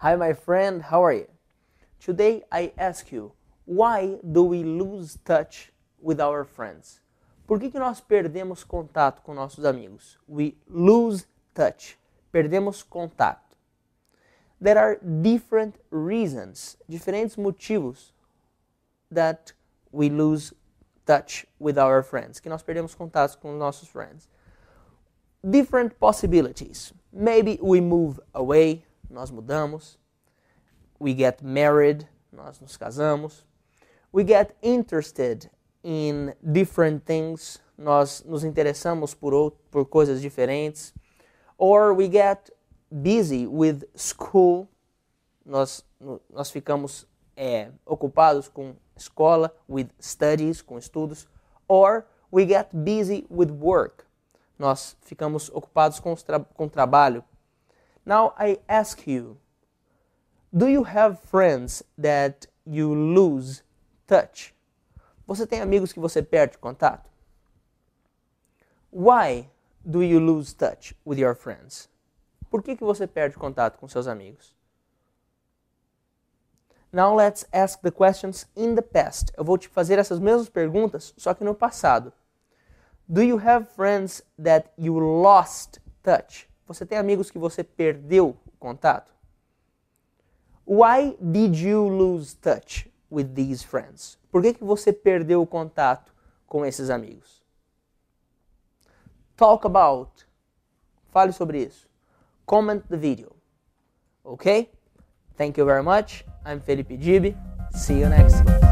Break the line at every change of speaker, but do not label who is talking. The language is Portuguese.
Hi, my friend, how are you? Today I ask you, why do we lose touch with our friends? Por que, que nós perdemos contato com nossos amigos? We lose touch. Perdemos contato. There are different reasons, diferentes motivos that we lose touch with our friends, que nós perdemos contato com nossos friends. Different possibilities. Maybe we move away, nós mudamos. We get married, nós nos casamos. We get interested in different things, nós nos interessamos por, por coisas diferentes. Or we get busy with school, nós, nós ficamos é, ocupados com escola, with studies, com estudos. Or we get busy with work, nós ficamos ocupados com, tra com trabalho. Now I ask you, do you have friends that you lose touch? Você tem amigos que você perde contato? Why do you lose touch with your friends? Por que, que você perde contato com seus amigos? Now let's ask the questions in the past. Eu vou te fazer essas mesmas perguntas, só que no passado. Do you have friends that you lost touch? Você tem amigos que você perdeu contato? Why did you lose touch with these friends? Por que, que você perdeu o contato com esses amigos? Talk about. Fale sobre isso. Comment the video. Okay? Thank you very much. I'm Felipe Gibi. See you next time.